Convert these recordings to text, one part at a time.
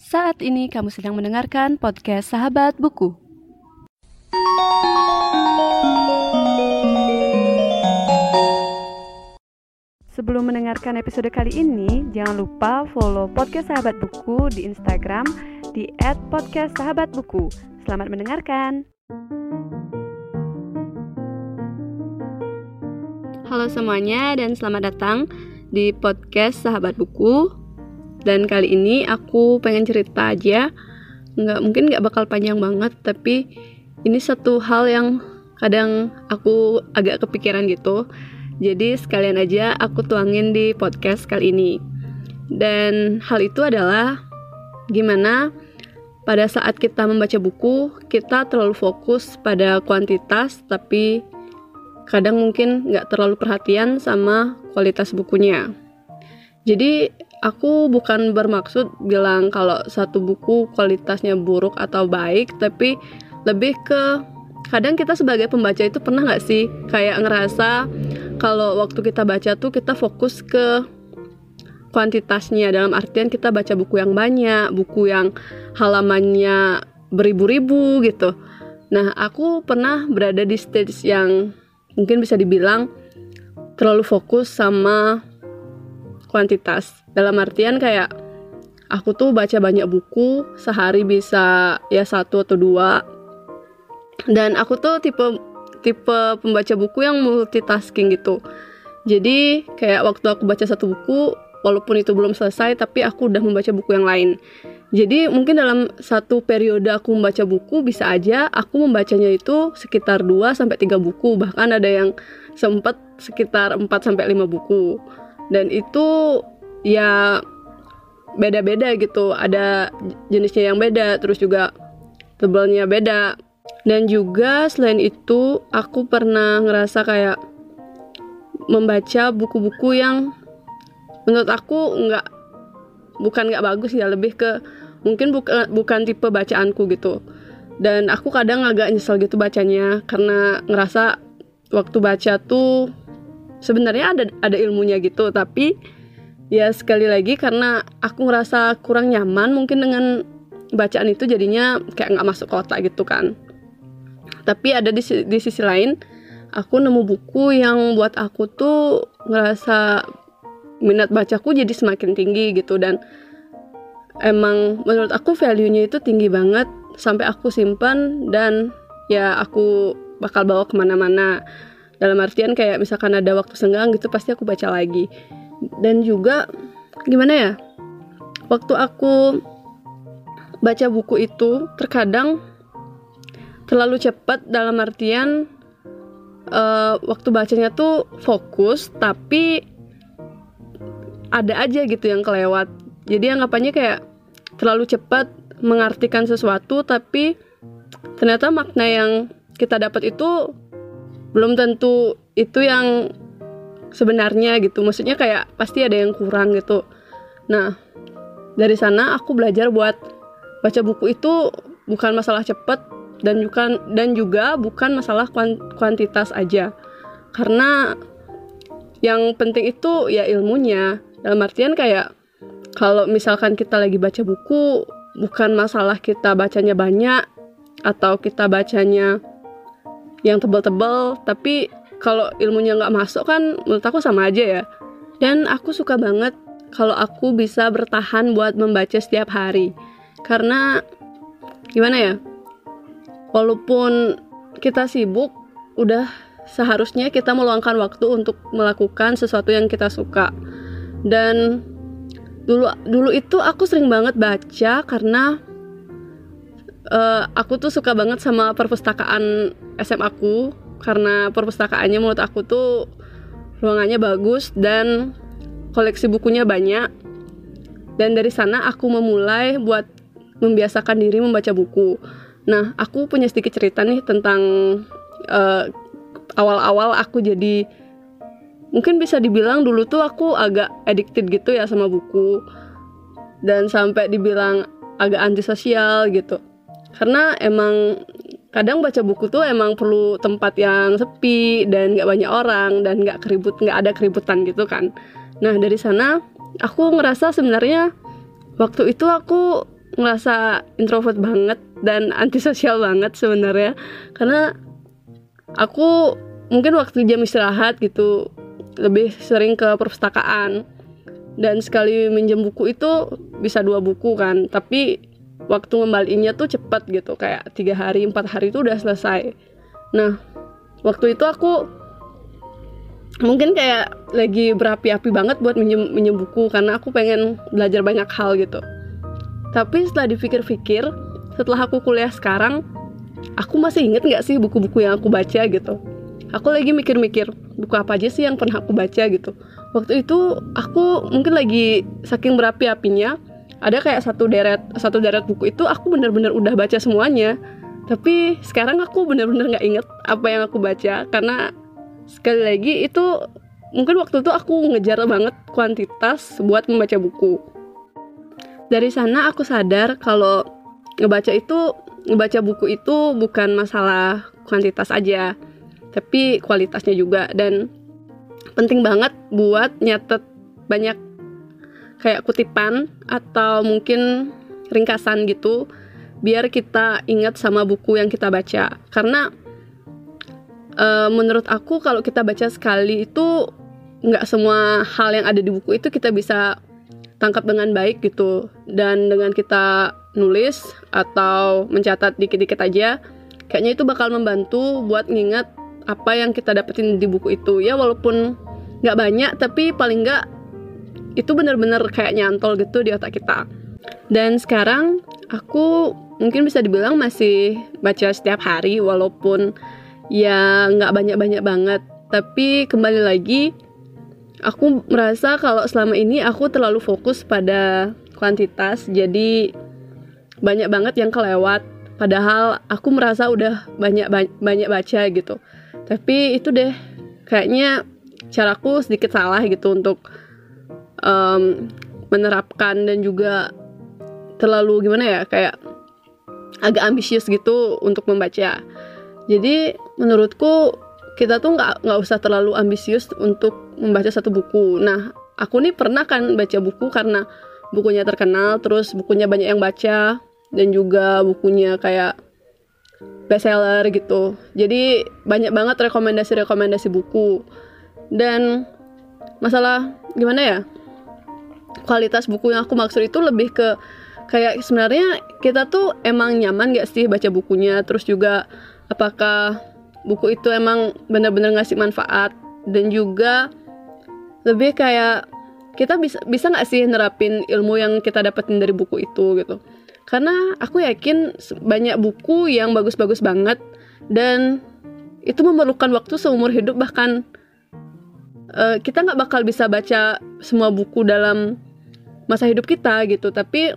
Saat ini kamu sedang mendengarkan podcast Sahabat Buku. Sebelum mendengarkan episode kali ini, jangan lupa follow podcast Sahabat Buku di Instagram di @podcastsahabatbuku. Selamat mendengarkan. Halo semuanya dan selamat datang di podcast Sahabat Buku. Dan kali ini aku pengen cerita aja. Nggak mungkin nggak bakal panjang banget, tapi ini satu hal yang kadang aku agak kepikiran gitu. Jadi sekalian aja aku tuangin di podcast kali ini. Dan hal itu adalah gimana pada saat kita membaca buku, kita terlalu fokus pada kuantitas, tapi kadang mungkin nggak terlalu perhatian sama kualitas bukunya. Jadi aku bukan bermaksud bilang kalau satu buku kualitasnya buruk atau baik, tapi lebih ke kadang kita sebagai pembaca itu pernah nggak sih kayak ngerasa kalau waktu kita baca tuh kita fokus ke kuantitasnya dalam artian kita baca buku yang banyak, buku yang halamannya beribu-ribu gitu. Nah, aku pernah berada di stage yang mungkin bisa dibilang terlalu fokus sama kuantitas. Dalam artian kayak aku tuh baca banyak buku, sehari bisa ya satu atau dua. Dan aku tuh tipe tipe pembaca buku yang multitasking gitu. Jadi kayak waktu aku baca satu buku, walaupun itu belum selesai, tapi aku udah membaca buku yang lain. Jadi mungkin dalam satu periode aku membaca buku bisa aja aku membacanya itu sekitar 2 sampai 3 buku, bahkan ada yang sempat sekitar 4 sampai 5 buku. Dan itu ya beda-beda gitu. Ada jenisnya yang beda, terus juga tebalnya beda. Dan juga selain itu aku pernah ngerasa kayak membaca buku-buku yang menurut aku nggak bukan nggak bagus ya lebih ke mungkin bukan bukan tipe bacaanku gitu dan aku kadang agak nyesel gitu bacanya karena ngerasa waktu baca tuh sebenarnya ada ada ilmunya gitu tapi ya sekali lagi karena aku ngerasa kurang nyaman mungkin dengan bacaan itu jadinya kayak nggak masuk kotak gitu kan. Tapi ada di, di sisi lain aku nemu buku yang buat aku tuh ngerasa minat bacaku jadi semakin tinggi gitu dan emang menurut aku value-nya itu tinggi banget sampai aku simpan dan ya aku bakal bawa ke mana-mana dalam artian kayak misalkan ada waktu senggang gitu pasti aku baca lagi. Dan juga gimana ya waktu aku baca buku itu terkadang terlalu cepat dalam artian uh, waktu bacanya tuh fokus tapi ada aja gitu yang kelewat. Jadi anggapannya kayak terlalu cepat mengartikan sesuatu tapi ternyata makna yang kita dapat itu belum tentu itu yang sebenarnya gitu. Maksudnya kayak pasti ada yang kurang gitu. Nah dari sana aku belajar buat baca buku itu bukan masalah cepat dan bukan dan juga bukan masalah kuantitas aja. Karena yang penting itu ya ilmunya. Dalam artian kayak kalau misalkan kita lagi baca buku bukan masalah kita bacanya banyak atau kita bacanya yang tebal-tebal tapi kalau ilmunya nggak masuk kan menurut aku sama aja ya. Dan aku suka banget kalau aku bisa bertahan buat membaca setiap hari. Karena gimana ya walaupun kita sibuk udah seharusnya kita meluangkan waktu untuk melakukan sesuatu yang kita suka. Dan dulu dulu itu aku sering banget baca karena uh, aku tuh suka banget sama perpustakaan SM aku karena perpustakaannya menurut aku tuh ruangannya bagus dan koleksi bukunya banyak. Dan dari sana aku memulai buat membiasakan diri membaca buku. Nah aku punya sedikit cerita nih tentang uh, awal-awal aku jadi mungkin bisa dibilang dulu tuh aku agak addicted gitu ya sama buku. Dan sampai dibilang agak antisosial gitu. Karena emang kadang baca buku tuh emang perlu tempat yang sepi dan gak banyak orang dan gak keribut nggak ada keributan gitu kan. Nah dari sana aku ngerasa sebenarnya waktu itu aku ngerasa introvert banget dan antisosial banget sebenarnya. Karena aku mungkin waktu jam istirahat gitu lebih sering ke perpustakaan. Dan sekali minjem buku itu bisa dua buku kan tapi waktu ngembaliinnya tuh cepet gitu kayak tiga hari empat hari itu udah selesai. Nah waktu itu aku mungkin kayak lagi berapi-api banget buat minjem minjem buku karena aku pengen belajar banyak hal gitu. Tapi setelah dipikir-pikir setelah aku kuliah sekarang aku masih inget nggak sih buku-buku yang aku baca gitu? Aku lagi mikir-mikir buku apa aja sih yang pernah aku baca gitu? Waktu itu aku mungkin lagi saking berapi-apinya ada kayak satu deret satu deret buku itu aku bener-bener udah baca semuanya. Tapi sekarang aku bener-bener nggak inget apa yang aku baca. Karena sekali lagi itu mungkin waktu itu aku ngejar banget kuantitas buat membaca buku. Dari sana aku sadar kalau ngebaca itu ngebaca buku itu bukan masalah kuantitas aja tapi kualitasnya juga. Dan penting banget buat nyatet banyak kayak kutipan atau mungkin ringkasan gitu biar kita ingat sama buku yang kita baca. Karena e, menurut aku kalau kita baca sekali itu nggak semua hal yang ada di buku itu kita bisa tangkap dengan baik gitu. Dan dengan kita nulis atau mencatat dikit-dikit aja kayaknya itu bakal membantu buat ngingat apa yang kita dapetin di buku itu. Ya walaupun nggak banyak tapi paling nggak itu bener-bener kayak nyantol gitu di otak kita. Dan sekarang aku mungkin bisa dibilang masih baca setiap hari walaupun ya nggak banyak-banyak banget. Tapi kembali lagi aku merasa kalau selama ini aku terlalu fokus pada kuantitas jadi banyak banget yang kelewat. Padahal aku merasa udah banyak banyak baca gitu. Tapi itu deh kayaknya caraku sedikit salah gitu untuk um, menerapkan dan juga terlalu gimana ya kayak agak ambisius gitu untuk membaca jadi menurutku kita tuh nggak nggak usah terlalu ambisius untuk membaca satu buku. Nah, aku nih pernah kan baca buku karena bukunya terkenal, terus bukunya banyak yang baca dan juga bukunya kayak bestseller gitu. Jadi banyak banget rekomendasi-rekomendasi buku. Dan masalah gimana ya? Kualitas buku yang aku maksud itu lebih ke kayak sebenarnya kita tuh emang nyaman gak sih baca bukunya? Terus juga apakah buku itu emang benar-benar ngasih manfaat? Dan juga lebih kayak kita bisa bisa nggak sih nerapin ilmu yang kita dapetin dari buku itu gitu? Karena aku yakin banyak buku yang bagus-bagus banget dan itu memerlukan waktu seumur hidup bahkan uh, kita nggak bakal bisa baca semua buku dalam masa hidup kita gitu tapi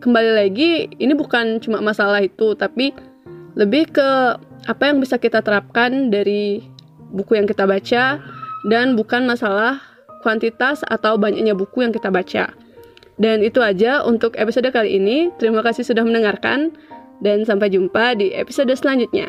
kembali lagi ini bukan cuma masalah itu tapi lebih ke apa yang bisa kita terapkan dari buku yang kita baca dan bukan masalah kuantitas atau banyaknya buku yang kita baca. Dan itu aja untuk episode kali ini. Terima kasih sudah mendengarkan dan sampai jumpa di episode selanjutnya.